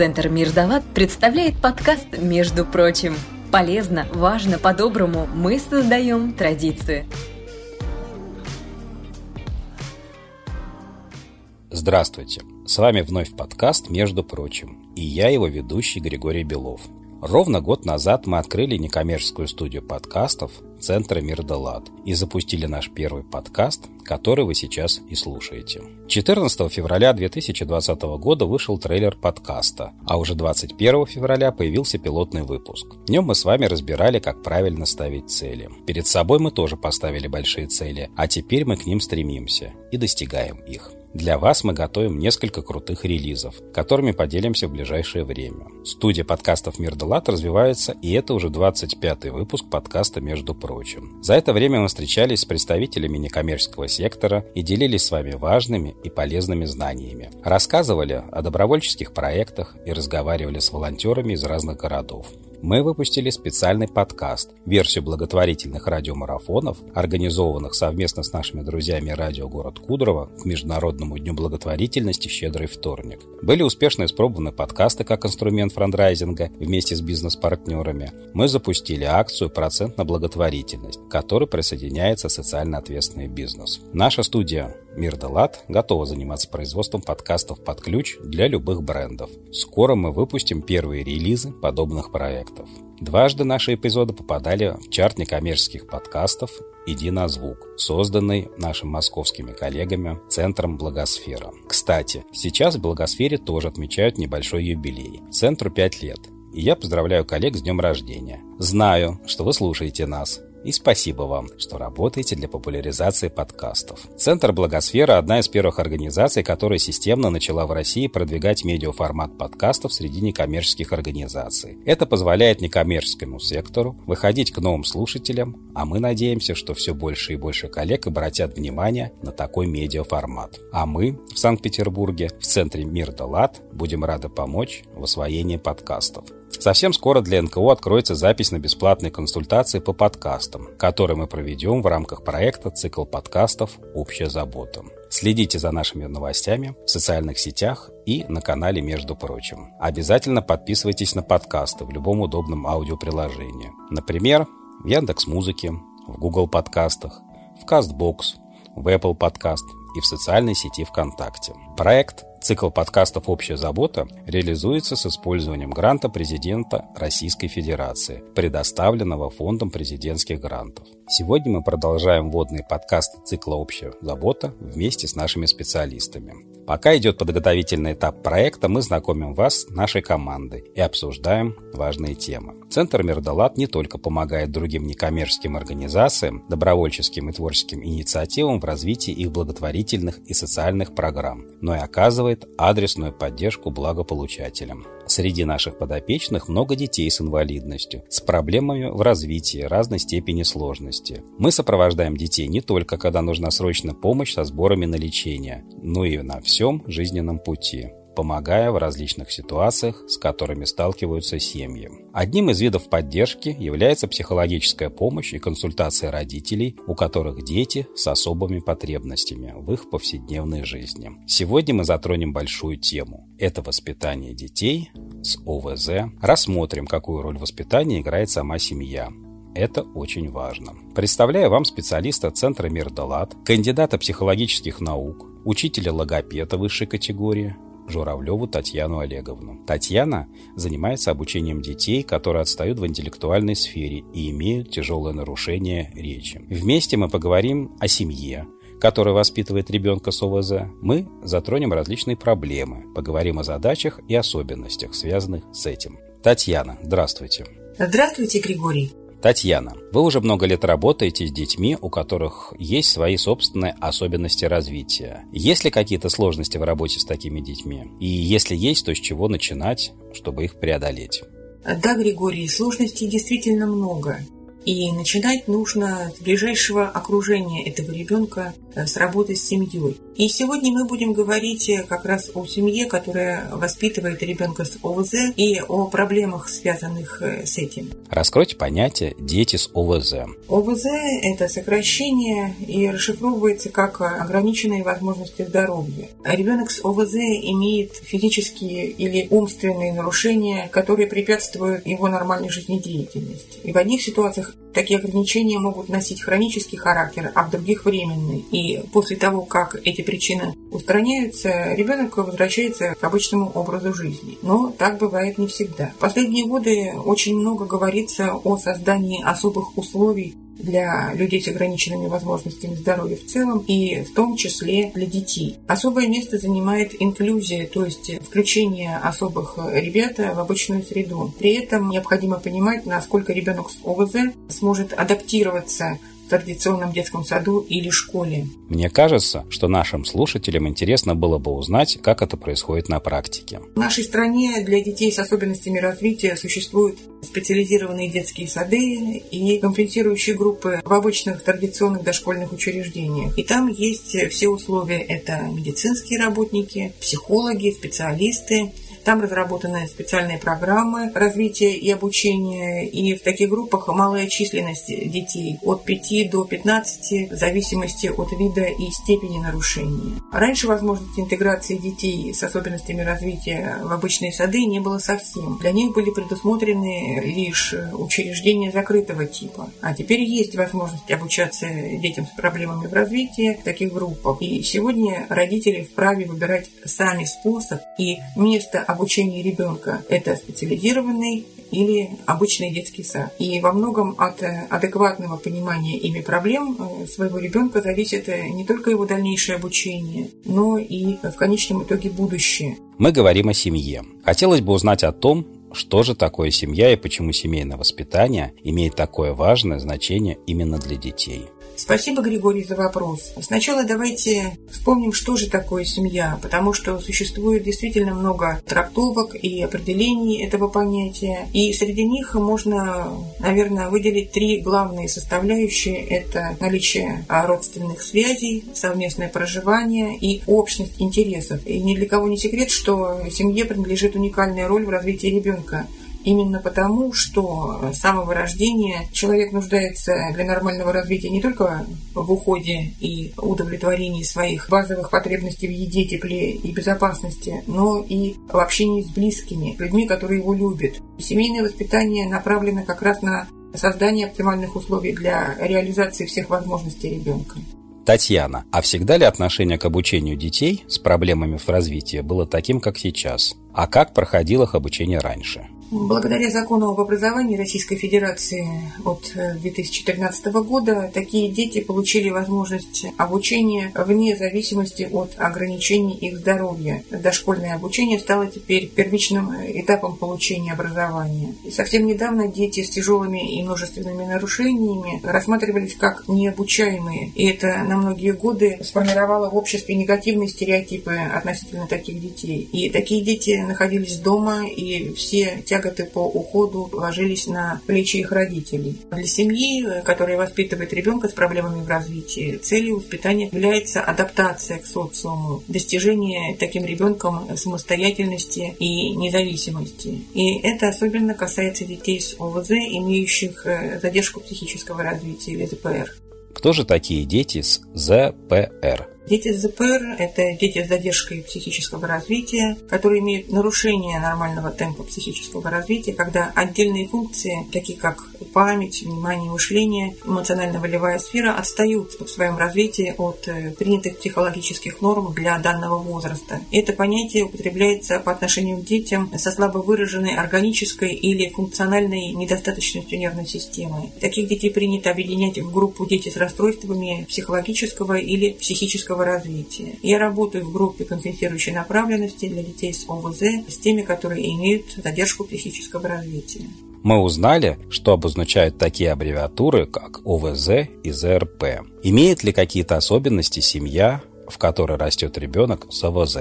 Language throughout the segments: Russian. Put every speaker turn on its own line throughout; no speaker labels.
Центр Мирдалат представляет подкаст «Между прочим». Полезно, важно, по-доброму мы создаем традицию.
Здравствуйте! С вами вновь подкаст «Между прочим» и я его ведущий Григорий Белов – Ровно год назад мы открыли некоммерческую студию подкастов Центра Мирдалат и запустили наш первый подкаст, который вы сейчас и слушаете. 14 февраля 2020 года вышел трейлер подкаста, а уже 21 февраля появился пилотный выпуск. В нем мы с вами разбирали, как правильно ставить цели. Перед собой мы тоже поставили большие цели, а теперь мы к ним стремимся и достигаем их. Для вас мы готовим несколько крутых релизов, которыми поделимся в ближайшее время. Студия подкастов «Мир Делат» развивается, и это уже 25-й выпуск подкаста «Между прочим». За это время мы встречались с представителями некоммерческого сектора и делились с вами важными и полезными знаниями. Рассказывали о добровольческих проектах и разговаривали с волонтерами из разных городов мы выпустили специальный подкаст, версию благотворительных радиомарафонов, организованных совместно с нашими друзьями радио «Город Кудрово» к Международному дню благотворительности «Щедрый вторник». Были успешно испробованы подкасты как инструмент франдрайзинга вместе с бизнес-партнерами. Мы запустили акцию «Процент на благотворительность», к которой присоединяется социально ответственный бизнес. Наша студия Мир Делат готова заниматься производством подкастов под ключ для любых брендов. Скоро мы выпустим первые релизы подобных проектов. Дважды наши эпизоды попадали в чарт некоммерческих подкастов «Иди на звук», созданный нашими московскими коллегами Центром Благосфера. Кстати, сейчас в Благосфере тоже отмечают небольшой юбилей. Центру 5 лет. И я поздравляю коллег с днем рождения. Знаю, что вы слушаете нас. И спасибо вам, что работаете для популяризации подкастов. Центр Благосфера – одна из первых организаций, которая системно начала в России продвигать медиаформат подкастов среди некоммерческих организаций. Это позволяет некоммерческому сектору выходить к новым слушателям, а мы надеемся, что все больше и больше коллег обратят внимание на такой медиаформат. А мы в Санкт-Петербурге, в Центре Мир да Лад, будем рады помочь в освоении подкастов. Совсем скоро для НКО откроется запись на бесплатные консультации по подкастам, которые мы проведем в рамках проекта «Цикл подкастов. Общая забота». Следите за нашими новостями в социальных сетях и на канале «Между прочим». Обязательно подписывайтесь на подкасты в любом удобном аудиоприложении. Например, в Яндекс Музыке, в Google подкастах, в Castbox, в Apple подкаст и в социальной сети ВКонтакте. Проект Цикл подкастов «Общая забота» реализуется с использованием гранта президента Российской Федерации, предоставленного Фондом президентских грантов. Сегодня мы продолжаем вводные подкасты цикла «Общая забота» вместе с нашими специалистами. Пока идет подготовительный этап проекта, мы знакомим вас с нашей командой и обсуждаем важные темы. Центр Мирдалат не только помогает другим некоммерческим организациям, добровольческим и творческим инициативам в развитии их благотворительных и социальных программ, но и оказывает адресную поддержку благополучателям. Среди наших подопечных много детей с инвалидностью, с проблемами в развитии разной степени сложности. Мы сопровождаем детей не только, когда нужна срочная помощь со сборами на лечение, но и на всем жизненном пути помогая в различных ситуациях, с которыми сталкиваются семьи. Одним из видов поддержки является психологическая помощь и консультация родителей, у которых дети с особыми потребностями в их повседневной жизни. Сегодня мы затронем большую тему. Это воспитание детей с ОВЗ. Рассмотрим, какую роль воспитания играет сама семья. Это очень важно. Представляю вам специалиста Центра Мирдалат, кандидата психологических наук, учителя логопеда высшей категории, Журавлеву Татьяну Олеговну. Татьяна занимается обучением детей, которые отстают в интеллектуальной сфере и имеют тяжелое нарушение речи. Вместе мы поговорим о семье, которая воспитывает ребенка с ОВЗ, мы затронем различные проблемы, поговорим о задачах и особенностях, связанных с этим. Татьяна, здравствуйте.
Здравствуйте, Григорий.
Татьяна, вы уже много лет работаете с детьми, у которых есть свои собственные особенности развития. Есть ли какие-то сложности в работе с такими детьми? И если есть, то с чего начинать, чтобы их преодолеть?
Да, Григорий, сложностей действительно много. И начинать нужно с ближайшего окружения этого ребенка, с работой с семьей. И сегодня мы будем говорить э, как раз о семье, которая воспитывает ребенка с ОВЗ и о проблемах, связанных э, с этим.
Раскройте понятие «дети с ОВЗ».
ОВЗ – это сокращение и расшифровывается как ограниченные возможности здоровья. Ребенок с ОВЗ имеет физические или умственные нарушения, которые препятствуют его нормальной жизнедеятельности. И в одних ситуациях такие ограничения могут носить хронический характер, а в других временный. И после того, как эти причины устраняются, ребенок возвращается к обычному образу жизни. Но так бывает не всегда. В последние годы очень много говорится о создании особых условий для людей с ограниченными возможностями здоровья в целом и в том числе для детей. Особое место занимает инклюзия, то есть включение особых ребят в обычную среду. При этом необходимо понимать, насколько ребенок с ОВЗ сможет адаптироваться традиционном детском саду или школе.
Мне кажется, что нашим слушателям интересно было бы узнать, как это происходит на практике.
В нашей стране для детей с особенностями развития существуют специализированные детские сады и компенсирующие группы в обычных традиционных дошкольных учреждениях. И там есть все условия. Это медицинские работники, психологи, специалисты, там разработаны специальные программы развития и обучения, и в таких группах малая численность детей от 5 до 15 в зависимости от вида и степени нарушения. Раньше возможности интеграции детей с особенностями развития в обычные сады не было совсем. Для них были предусмотрены лишь учреждения закрытого типа. А теперь есть возможность обучаться детям с проблемами в развитии в таких группах. И сегодня родители вправе выбирать сами способ и место обучения ребенка. Это специализированный или обычный детский сад. И во многом от э, адекватного понимания ими проблем э, своего ребенка зависит э, не только его дальнейшее обучение, но и в конечном итоге будущее.
Мы говорим о семье. Хотелось бы узнать о том, что же такое семья и почему семейное воспитание имеет такое важное значение именно для детей.
Спасибо, Григорий, за вопрос. Сначала давайте вспомним, что же такое семья, потому что существует действительно много трактовок и определений этого понятия. И среди них можно, наверное, выделить три главные составляющие. Это наличие родственных связей, совместное проживание и общность интересов. И ни для кого не секрет, что семье принадлежит уникальная роль в развитии ребенка. Именно потому, что с самого рождения человек нуждается для нормального развития не только в уходе и удовлетворении своих базовых потребностей в еде, тепле и безопасности, но и в общении с близкими, людьми, которые его любят. Семейное воспитание направлено как раз на создание оптимальных условий для реализации всех возможностей ребенка.
Татьяна, а всегда ли отношение к обучению детей с проблемами в развитии было таким, как сейчас? А как проходило их обучение раньше?
Благодаря закону об образовании Российской Федерации от 2014 э, года такие дети получили возможность обучения вне зависимости от ограничений их здоровья. Дошкольное обучение стало теперь первичным этапом получения образования. И совсем недавно дети с тяжелыми и множественными нарушениями рассматривались как необучаемые. И это на многие годы сформировало в обществе негативные стереотипы относительно таких детей. И такие дети находились дома, и все тяготы тяготы по уходу ложились на плечи их родителей. Для семьи, которая воспитывает ребенка с проблемами в развитии, целью воспитания является адаптация к социуму, достижение таким ребенком самостоятельности и независимости. И это особенно касается детей с ОВЗ, имеющих э, задержку психического развития или ЗПР.
Кто же такие дети с ЗПР?
Дети с ЗПР – это дети с задержкой психического развития, которые имеют нарушение нормального темпа психического развития, когда отдельные функции, такие как память, внимание, мышление, эмоционально-волевая сфера отстают в своем развитии от э, принятых психологических норм для данного возраста. Это понятие употребляется по отношению к детям со слабо выраженной органической или функциональной недостаточностью нервной системы. Таких детей принято объединять в группу дети с расстройствами психологического или психического психического развития. Я работаю в группе компенсирующей направленности для детей с ОВЗ, с теми, которые имеют задержку психического развития.
Мы узнали, что обозначают такие аббревиатуры, как ОВЗ и ЗРП. Имеет ли какие-то особенности семья, в которой растет ребенок с ОВЗ?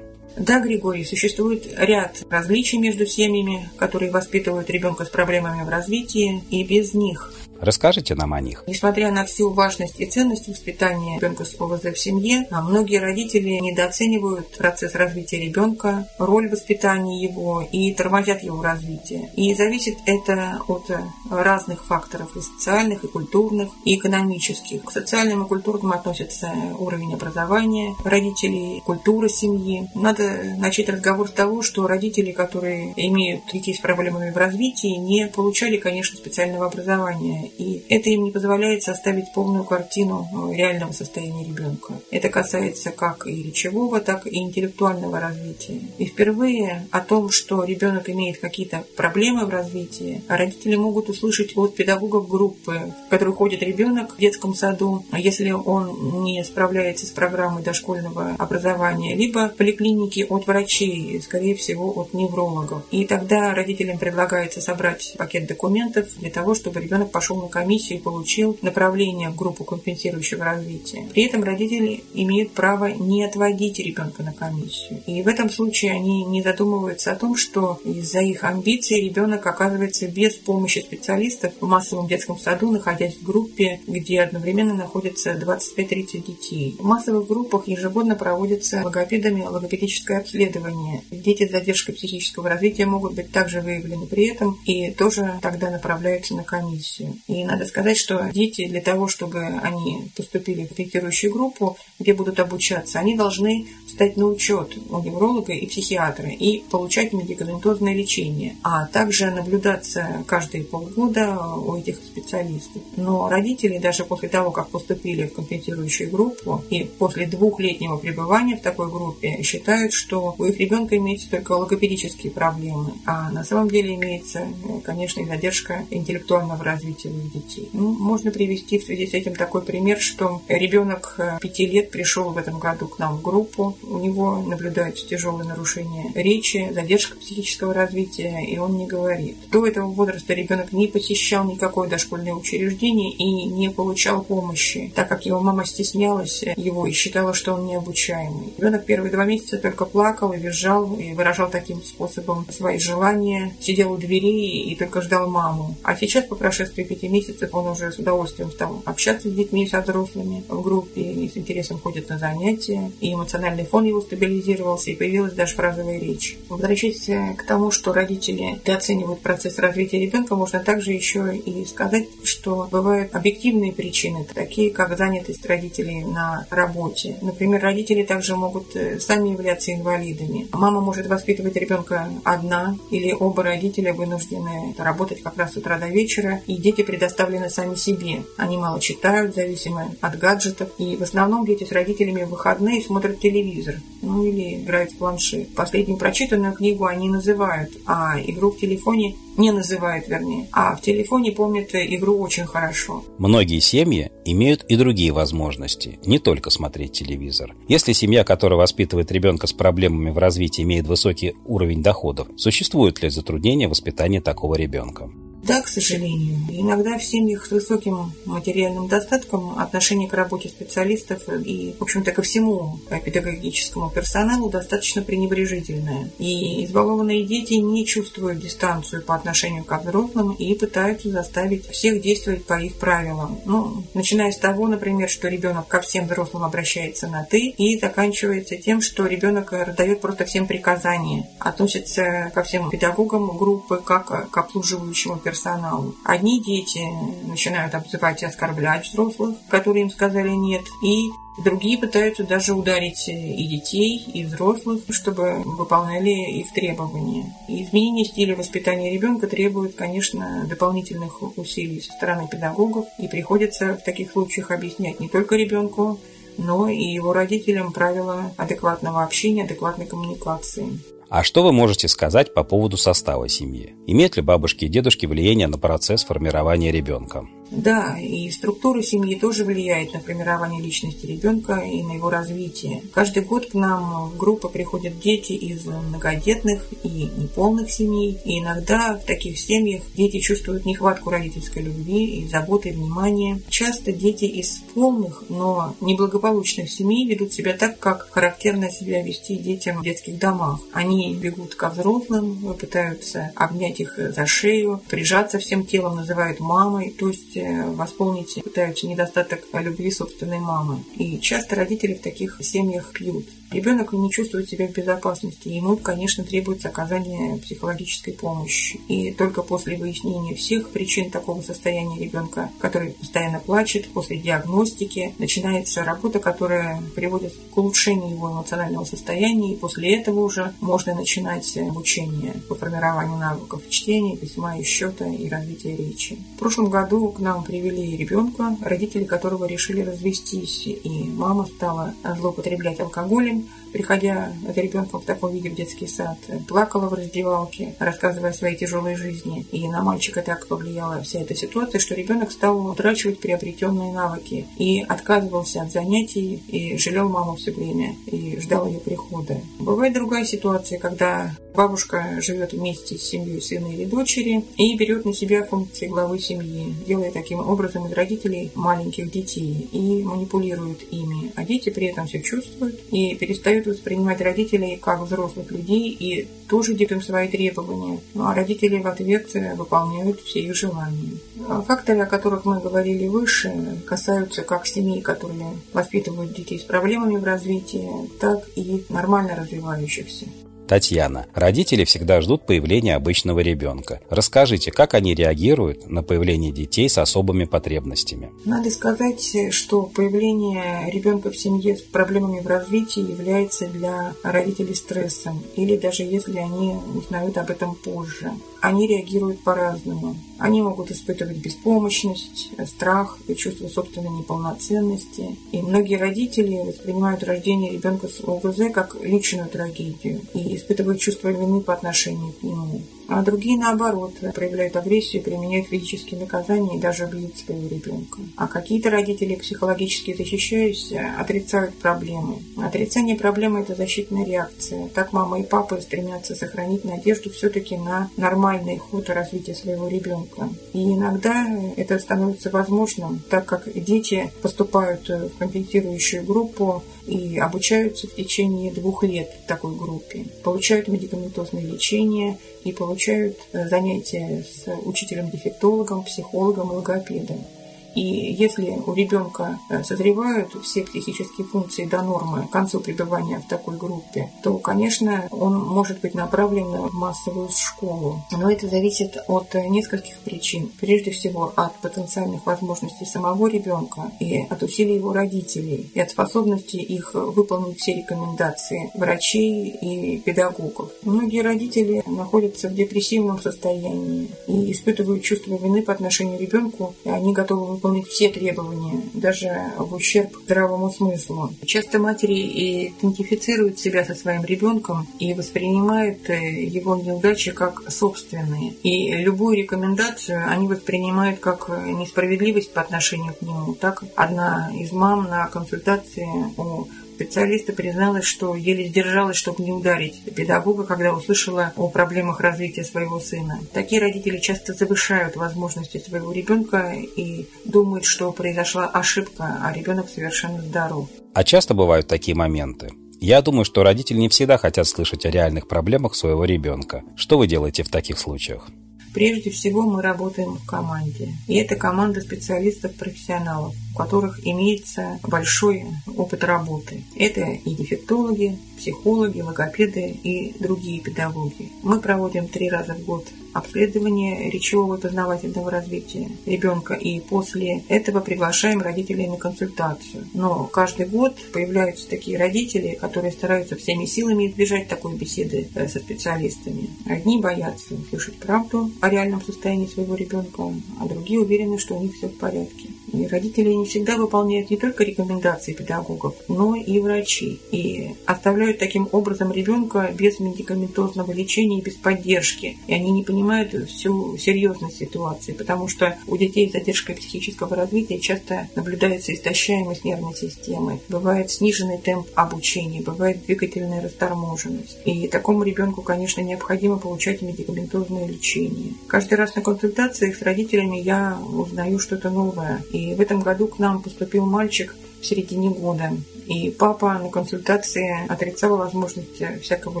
Да, Григорий, существует ряд различий между семьями, которые воспитывают ребенка с проблемами в развитии, и без них.
Расскажите нам о них.
Несмотря на всю важность и ценность воспитания ребенка с ОВЗ в семье, а многие родители недооценивают процесс развития ребенка, роль воспитания его и тормозят его развитие. И зависит это от разных факторов, и социальных, и культурных, и экономических. К социальным и культурным относятся уровень образования родителей, культура семьи. Надо начать разговор с того, что родители, которые имеют детей с проблемами в развитии, не получали, конечно, специального образования. И это им не позволяет составить полную картину реального состояния ребенка. Это касается как и речевого, так и интеллектуального развития. И впервые о том, что ребенок имеет какие-то проблемы в развитии, родители могут услышать от педагогов группы, в которую ходит ребенок в детском саду, если он не справляется с программой дошкольного образования, либо в поликлинике от врачей, скорее всего, от неврологов. И тогда родителям предлагается собрать пакет документов для того, чтобы ребенок пошел на комиссию и получил направление в группу компенсирующего развития. При этом родители имеют право не отводить ребенка на комиссию. И в этом случае они не задумываются о том, что из-за их амбиций ребенок оказывается без помощи специалистов в массовом детском саду, находясь в группе, где одновременно находится 25-30 детей. В массовых группах ежегодно проводится логопедами логопедическое обследование. Дети с задержкой психического развития могут быть также выявлены при этом и тоже тогда направляются на комиссию. И надо сказать, что дети для того, чтобы они поступили в корректирующую группу, где будут обучаться, они должны стать на учет у невролога и психиатра и получать медикаментозное лечение, а также наблюдаться каждые полгода у этих специалистов. Но родители даже после того, как поступили в компенсирующую группу и после двухлетнего пребывания в такой группе считают, что у их ребенка имеются только логопедические проблемы, а на самом деле имеется, конечно, задержка интеллектуального развития их детей. Ну, можно привести в связи с этим такой пример, что ребенок э, пяти лет пришел в этом году к нам в группу, у него наблюдаются тяжелые нарушения речи, задержка психического развития, и он не говорит. До этого возраста ребенок не посещал никакое дошкольное учреждение и не получал помощи, так как его мама стеснялась его и считала, что он необучаемый. Ребенок первые два месяца только плакал и визжал, и выражал таким способом свои желания, сидел у двери и только ждал маму. А сейчас, по прошествии пяти месяцев, он уже с удовольствием стал общаться с детьми, со взрослыми в группе, и с интересом ходит на занятия, и эмоциональный фон его стабилизировался, и появилась даже фразовая речь. Возвращаясь к тому, что родители недооценивают процесс развития ребенка, можно также еще и сказать, что бывают объективные причины, такие как занятость родителей на работе. Например, родители также могут э, сами являться инвалидами. Мама может воспитывать ребенка одна, или оба родителя вынуждены работать как раз с утра до вечера, и дети предоставлены сами себе. Они мало читают, зависимы от гаджетов, и в основном дети с родителями в выходные смотрят телевизор, ну или играют в планшет. Последнюю прочитанную книгу они называют, а игру в телефоне не называют, вернее, а в телефоне помнят игру очень хорошо.
Многие семьи имеют и другие возможности, не только смотреть телевизор. Если семья, которая воспитывает ребенка с проблемами в развитии, имеет высокий уровень доходов, существуют ли затруднения в воспитании такого ребенка?
Да, к сожалению. Иногда в семьях с высоким материальным достатком отношение к работе специалистов и, в общем-то, ко всему педагогическому персоналу достаточно пренебрежительное. И избалованные дети не чувствуют дистанцию по отношению к взрослым и пытаются заставить всех действовать по их правилам. Ну, начиная с того, например, что ребенок ко всем взрослым обращается на «ты», и заканчивается тем, что ребенок раздает просто всем приказания, относится ко всем педагогам группы как к обслуживающему персоналу персоналу. Одни дети начинают обзывать и оскорблять взрослых, которые им сказали «нет», и Другие пытаются даже ударить и детей, и взрослых, чтобы выполняли их требования. Изменение стиля воспитания ребенка требует, конечно, дополнительных усилий со стороны педагогов, и приходится в таких случаях объяснять не только ребенку, но и его родителям правила адекватного общения, адекватной коммуникации.
А что вы можете сказать по поводу состава семьи? Имеют ли бабушки и дедушки влияние на процесс формирования ребенка?
Да, и структура семьи тоже влияет на формирование личности ребенка и на его развитие. Каждый год к нам в группу приходят дети из многодетных и неполных семей. И иногда в таких семьях дети чувствуют нехватку родительской любви и заботы и внимания. Часто дети из полных, но неблагополучных семей ведут себя так, как характерно себя вести детям в детских домах. Они бегут ко взрослым, пытаются обнять их за шею, прижаться всем телом, называют мамой. То есть есть э, восполнить пытаются недостаток любви собственной мамы. И часто родители в таких семьях пьют. Ребенок не чувствует себя в безопасности, ему, конечно, требуется оказание психологической помощи. И только после выяснения всех причин такого состояния ребенка, который постоянно плачет, после диагностики, начинается работа, которая приводит к улучшению его эмоционального состояния, и после этого уже можно начинать обучение по формированию навыков чтения, письма и счета и развития речи. В прошлом году к нам привели ребенка, родители которого решили развестись, и мама стала злоупотреблять алкоголем, Amen. Приходя ребенком в таком виде в детский сад, плакала в раздевалке, рассказывая о своей тяжелой жизни. И на мальчика так повлияла вся эта ситуация, что ребенок стал утрачивать приобретенные навыки и отказывался от занятий и жалел маму все время и ждал ее прихода. Бывает другая ситуация, когда бабушка живет вместе с семьей сына или дочери и берет на себя функции главы семьи, делая таким образом из родителей маленьких детей и манипулирует ими, а дети при этом все чувствуют и перестают перестают воспринимать родителей как взрослых людей и тоже детям свои требования. Ну а родители в ответ выполняют все их желания. А факторы, о которых мы говорили выше, касаются как семей, которые воспитывают детей с проблемами в развитии, так и нормально развивающихся.
Татьяна. Родители всегда ждут появления обычного ребенка. Расскажите, как они реагируют на появление детей с особыми потребностями?
Надо сказать, что появление ребенка в семье с проблемами в развитии является для родителей стрессом, или даже если они узнают об этом позже они реагируют по-разному. Они могут испытывать беспомощность, страх и чувство собственной неполноценности. И многие родители воспринимают рождение ребенка с ОВЗ как личную трагедию и испытывают чувство вины по отношению к нему а другие, наоборот, проявляют агрессию, применяют физические наказания и даже бьют своего ребенка. А какие-то родители, психологически защищаясь, отрицают проблемы. Отрицание проблемы – это защитная реакция. Так мама и папа стремятся сохранить надежду все-таки на нормальный ход развития своего ребенка. И иногда это становится возможным, так как дети поступают в компенсирующую группу и обучаются в течение двух лет в такой группе, получают медикаментозное лечение и получают э, занятия с учителем-дефектологом, психологом и логопедом. И если у ребенка э, созревают все психические функции до нормы к концу пребывания в такой группе, то, конечно, он может быть направлен в массовую школу. Но это зависит от нескольких причин. Прежде всего, от потенциальных возможностей самого ребенка и от усилий его родителей, и от способности их выполнить все рекомендации врачей и педагогов. Многие родители находятся в депрессивном состоянии и испытывают чувство вины по отношению к ребенку, и они готовы выполнить все требования, даже в ущерб здравому смыслу. Часто матери идентифицируют себя со своим ребенком и воспринимают э, его неудачи как собственные. И любую рекомендацию они воспринимают как несправедливость по отношению к нему. Так одна из мам на консультации у Специалиста призналась, что еле сдержалась, чтобы не ударить педагога, когда услышала о проблемах развития своего сына. Такие родители часто завышают возможности своего ребенка и думают, что произошла ошибка, а ребенок совершенно здоров.
А часто бывают такие моменты? Я думаю, что родители не всегда хотят слышать о реальных проблемах своего ребенка. Что вы делаете в таких случаях?
Прежде всего мы работаем в команде. И это команда специалистов-профессионалов у которых имеется большой опыт работы. Это и дефектологи, психологи, логопеды и другие педагоги. Мы проводим три раза в год обследование речевого и познавательного развития ребенка, и после этого приглашаем родителей на консультацию. Но каждый год появляются такие родители, которые стараются всеми силами избежать такой беседы э, со специалистами. Одни боятся услышать правду о реальном состоянии своего ребенка, а другие уверены, что у них все в порядке. И родители не всегда выполняют не только рекомендации педагогов, но и врачи. И оставляют таким образом ребенка без медикаментозного лечения и без поддержки. И они не понимают всю серьезность ситуации, потому что у детей с задержкой психического развития часто наблюдается истощаемость нервной системы, бывает сниженный темп обучения, бывает двигательная расторможенность. И такому ребенку, конечно, необходимо получать медикаментозное лечение. Каждый раз на консультациях с родителями я узнаю что-то новое. И в этом году к нам поступил мальчик в середине года. И папа на консультации отрицал возможность всякого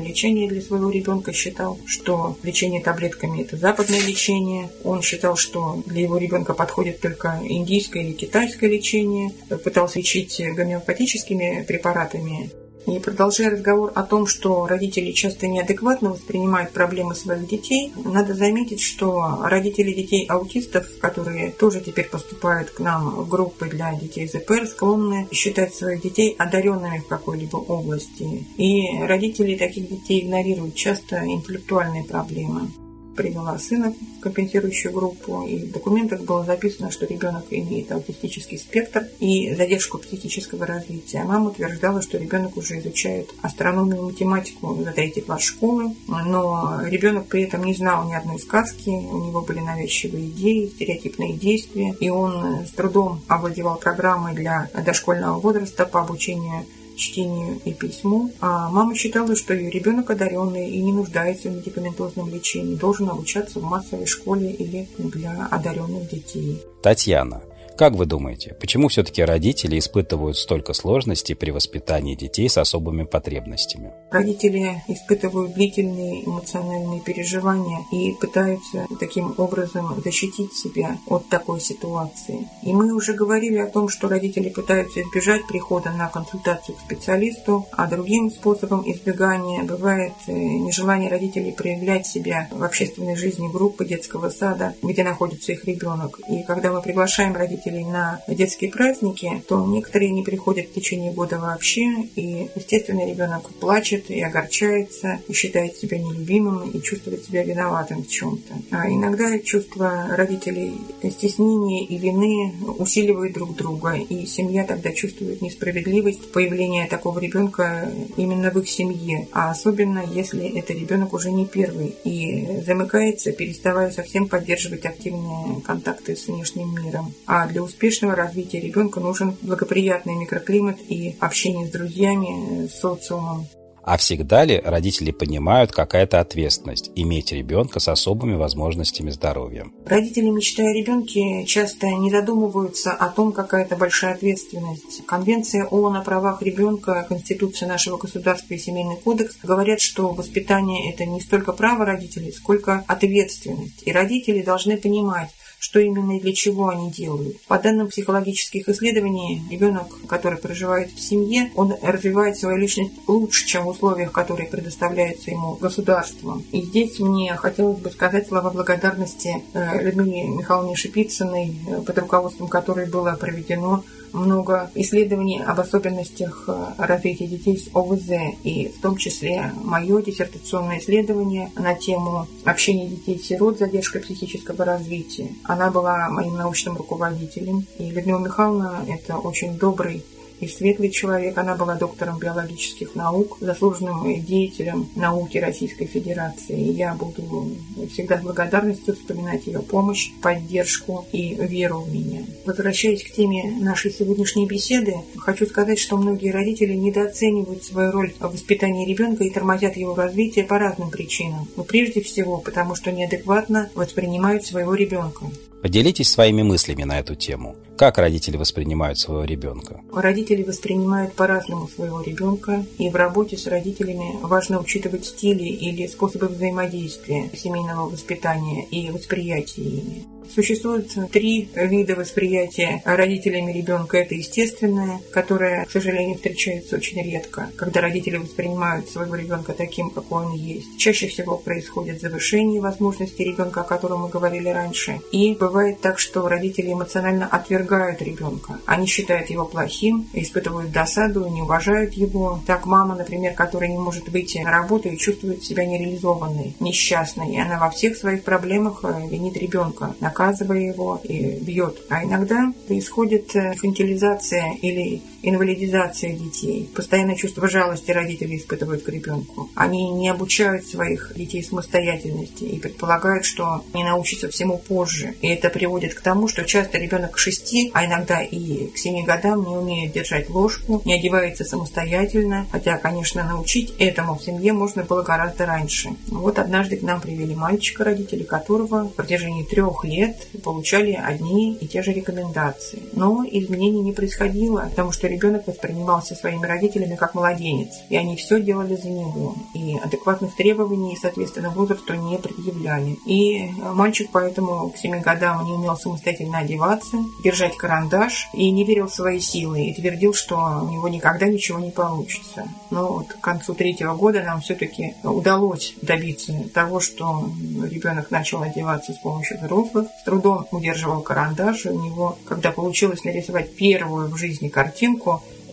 лечения для своего ребенка, считал, что лечение таблетками – это западное лечение. Он считал, что для его ребенка подходит только индийское или китайское лечение. Пытался лечить гомеопатическими препаратами. И продолжая разговор о том, что родители часто неадекватно воспринимают проблемы своих детей, надо заметить, что родители детей аутистов, которые тоже теперь поступают к нам в группы для детей ЗПР, склонны считать своих детей одаренными в какой-либо области. И родители таких детей игнорируют часто интеллектуальные проблемы привела сына в компенсирующую группу, и в документах было записано, что ребенок имеет аутистический спектр и задержку психического развития. Мама утверждала, что ребенок уже изучает астрономию и математику за третий класс школы, но ребенок при этом не знал ни одной сказки, у него были навязчивые идеи, стереотипные действия, и он с трудом овладевал программой для дошкольного возраста по обучению чтению и письму, а мама считала, что ее ребенок одаренный и не нуждается в медикаментозном лечении, должен обучаться в массовой школе или для одаренных детей.
Татьяна, как вы думаете, почему все-таки родители испытывают столько сложностей при воспитании детей с особыми потребностями?
Родители испытывают длительные эмоциональные переживания и пытаются таким образом защитить себя от такой ситуации. И мы уже говорили о том, что родители пытаются избежать прихода на консультацию к специалисту, а другим способом избегания бывает э, нежелание родителей проявлять себя в общественной жизни группы детского сада, где находится их ребенок. И когда мы приглашаем родителей родителей на детские праздники, то некоторые не приходят в течение года вообще, и, естественно, ребенок плачет и огорчается, и считает себя нелюбимым, и чувствует себя виноватым в чем-то. А иногда чувство родителей стеснения и вины усиливают друг друга, и семья тогда чувствует несправедливость появления такого ребенка именно в их семье, а особенно если это ребенок уже не первый и замыкается, переставая совсем поддерживать активные контакты с внешним миром. А для успешного развития ребенка нужен благоприятный микроклимат и общение с друзьями, с социумом.
А всегда ли родители понимают, какая то ответственность иметь ребенка с особыми возможностями здоровья?
Родители, мечтая о ребенке, часто не задумываются о том, какая это большая ответственность. Конвенция ООН о правах ребенка, Конституция нашего государства и Семейный кодекс говорят, что воспитание – это не столько право родителей, сколько ответственность. И родители должны понимать, что именно и для чего они делают. По данным психологических исследований, ребенок, который проживает в семье, он развивает свою личность лучше, чем в условиях, которые предоставляются ему государством. И здесь мне хотелось бы сказать слова благодарности э, Людмиле Михайловне Шипицыной, э, под руководством которой было проведено много исследований об особенностях э, развития детей с ОВЗ, и в том числе мое диссертационное исследование на тему общения детей-сирот с задержкой психического развития. Она была моим научным руководителем, и Людмила Михайловна – это очень добрый и светлый человек. Она была доктором биологических наук, заслуженным деятелем науки Российской Федерации. И я буду всегда с благодарностью вспоминать ее помощь, поддержку и веру в меня. Возвращаясь к теме нашей сегодняшней беседы, хочу сказать, что многие родители недооценивают свою роль в воспитании ребенка и тормозят его развитие по разным причинам. Но прежде всего, потому что неадекватно воспринимают своего ребенка.
Поделитесь своими мыслями на эту тему. Как родители воспринимают своего ребенка?
Родители воспринимают по-разному своего ребенка, и в работе с родителями важно учитывать стили или способы взаимодействия семейного воспитания и восприятия ими. Существует три вида восприятия родителями ребенка. Это естественное, которое, к сожалению, встречается очень редко, когда родители воспринимают своего ребенка таким, какой он есть. Чаще всего происходит завышение возможностей ребенка, о котором мы говорили раньше. И бывает так, что родители эмоционально отвергают ребенка. Они считают его плохим, испытывают досаду, не уважают его. Так мама, например, которая не может выйти на работу и чувствует себя нереализованной, несчастной, и она во всех своих проблемах э, винит ребенка, наказывая его и бьет. А иногда происходит э, инфантилизация или инвалидизация детей. Постоянное чувство жалости родители испытывают к ребенку. Они не обучают своих детей самостоятельности и предполагают, что они научатся всему позже. И это приводит к тому, что часто ребенок к шести, а иногда и к семи годам не умеет держать ложку, не одевается самостоятельно. Хотя, конечно, научить этому в семье можно было гораздо раньше. Вот однажды к нам привели мальчика, родители которого в протяжении трех лет получали одни и те же рекомендации. Но изменений не происходило, потому что ребенок воспринимался своими родителями как младенец, и они все делали за него, и адекватных требований, соответственно, возрасту не предъявляли. И мальчик поэтому к 7 годам не умел самостоятельно одеваться, держать карандаш, и не верил в свои силы, и твердил, что у него никогда ничего не получится. Но вот к концу третьего года нам все-таки удалось добиться того, что ребенок начал одеваться с помощью взрослых, с трудом удерживал карандаш, и у него, когда получилось нарисовать первую в жизни картинку,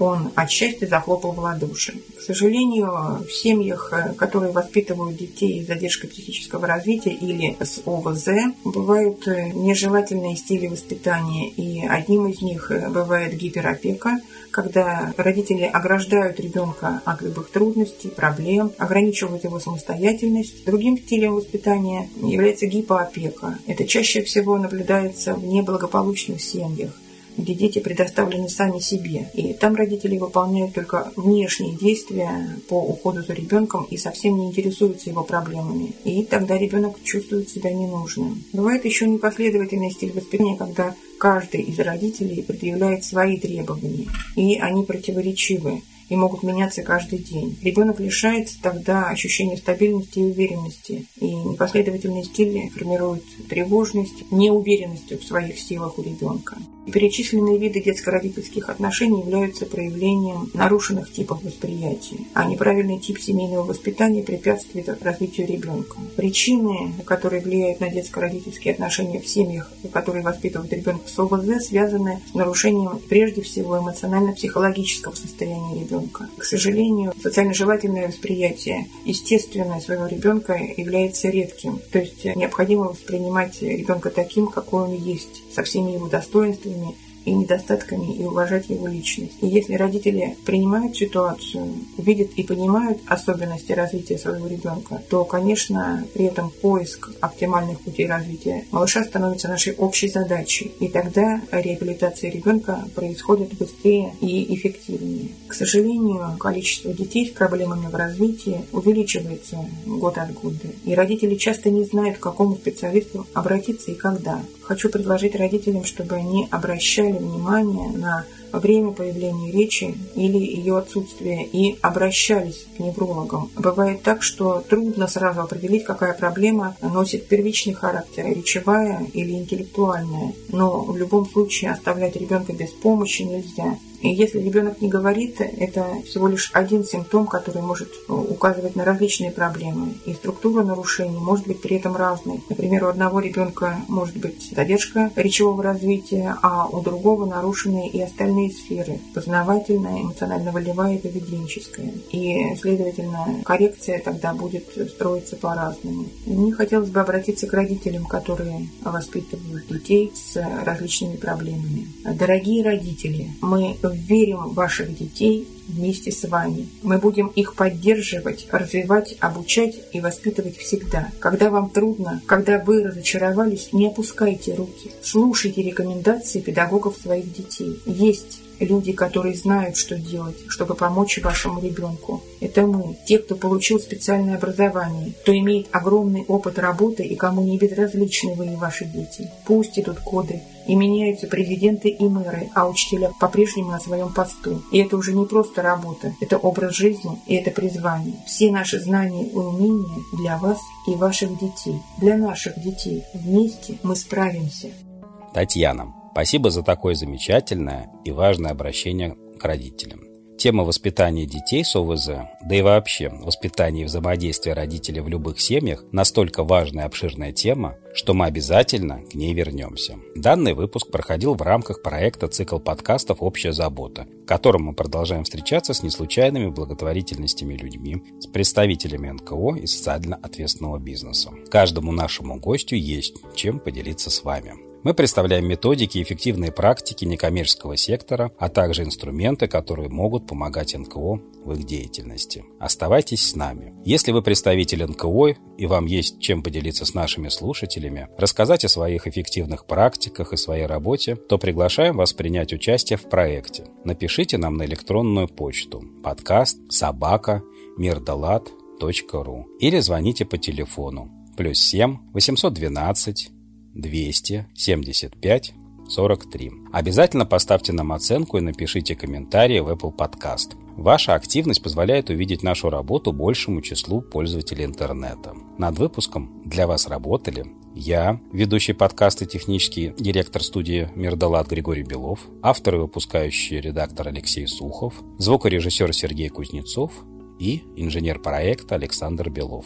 он от счастья захлопал в ладоши. К сожалению, в семьях, э, которые воспитывают детей с задержкой психического развития или с ОВЗ, бывают э, нежелательные стили воспитания, и одним из них э, бывает гиперопека, когда родители ограждают ребенка от любых трудностей, проблем, ограничивают его самостоятельность. Другим стилем воспитания является гипоопека. Это чаще всего наблюдается в неблагополучных семьях где дети предоставлены сами себе. И там родители выполняют только внешние действия по уходу за ребенком и совсем не интересуются его проблемами. И тогда ребенок чувствует себя ненужным. Бывает еще непоследовательный стиль воспитания, когда каждый из родителей предъявляет свои требования, и они противоречивы и могут меняться каждый день. Ребенок лишается тогда ощущения стабильности и уверенности, и непоследовательные стили формируют тревожность, неуверенность в своих силах у ребенка. Перечисленные виды детско-родительских отношений являются проявлением нарушенных типов восприятия, а неправильный тип семейного воспитания препятствует развитию ребенка. Причины, которые влияют на детско-родительские отношения в семьях, которые воспитывают ребенка с ОВЗ, связаны с нарушением прежде всего эмоционально-психологического состояния ребенка. К сожалению, социально желательное восприятие естественное своего ребенка является редким, то есть необходимо воспринимать ребенка таким, какой он есть, со всеми его достоинствами, に。И недостатками и уважать его личность. И если родители принимают ситуацию, видят и понимают особенности развития своего ребенка, то, конечно, при этом поиск оптимальных путей развития малыша становится нашей общей задачей. И тогда реабилитация ребенка происходит быстрее и эффективнее. К сожалению, количество детей с проблемами в развитии увеличивается год от года. И родители часто не знают, к какому специалисту обратиться и когда. Хочу предложить родителям, чтобы они обращали внимание на время появления речи или ее отсутствие и обращались к неврологам. Бывает так, что трудно сразу определить, какая проблема носит первичный характер, речевая или интеллектуальная. Но в любом случае оставлять ребенка без помощи нельзя. И если ребенок не говорит, это всего лишь один симптом, который может э, указывать на различные проблемы. И структура нарушений может быть при этом разной. Например, у одного ребенка может быть задержка речевого развития, а у другого нарушены и остальные сферы – познавательная, эмоционально-волевая и поведенческая. И, следовательно, коррекция тогда будет строиться по-разному. Мне хотелось бы обратиться к родителям, которые воспитывают детей с различными проблемами. Дорогие родители, мы верим в ваших детей вместе с вами. Мы будем их поддерживать, развивать, обучать и воспитывать всегда. Когда вам трудно, когда вы разочаровались, не опускайте руки. Слушайте рекомендации педагогов своих детей. Есть люди, которые знают, что делать, чтобы помочь вашему ребенку. Это мы, те, кто получил специальное образование, кто имеет огромный опыт работы и кому не безразличны вы и ваши дети. Пусть идут годы, и меняются президенты и мэры, а учителя по-прежнему на своем посту. И это уже не просто работа, это образ жизни и это призвание. Все наши знания и умения для вас и ваших детей, для наших детей. Вместе мы справимся.
Татьяна, Спасибо за такое замечательное и важное обращение к родителям. Тема воспитания детей с ОВЗ, да и вообще воспитание и взаимодействие родителей в любых семьях настолько важная и обширная тема, что мы обязательно к ней вернемся. Данный выпуск проходил в рамках проекта «Цикл подкастов «Общая забота», в котором мы продолжаем встречаться с неслучайными благотворительностями людьми, с представителями НКО и социально ответственного бизнеса. Каждому нашему гостю есть чем поделиться с вами. Мы представляем методики и эффективные практики некоммерческого сектора, а также инструменты, которые могут помогать НКО в их деятельности. Оставайтесь с нами. Если вы представитель НКО и вам есть чем поделиться с нашими слушателями, рассказать о своих эффективных практиках и своей работе, то приглашаем вас принять участие в проекте. Напишите нам на электронную почту подкаст собака мирдалат.ру или звоните по телефону плюс 7 812 275 43. Обязательно поставьте нам оценку и напишите комментарии в Apple Podcast. Ваша активность позволяет увидеть нашу работу большему числу пользователей интернета. Над выпуском для вас работали я, ведущий подкаста технический директор студии «Мирдалат» Григорий Белов, автор и выпускающий редактор Алексей Сухов, звукорежиссер Сергей Кузнецов и инженер проекта Александр Белов.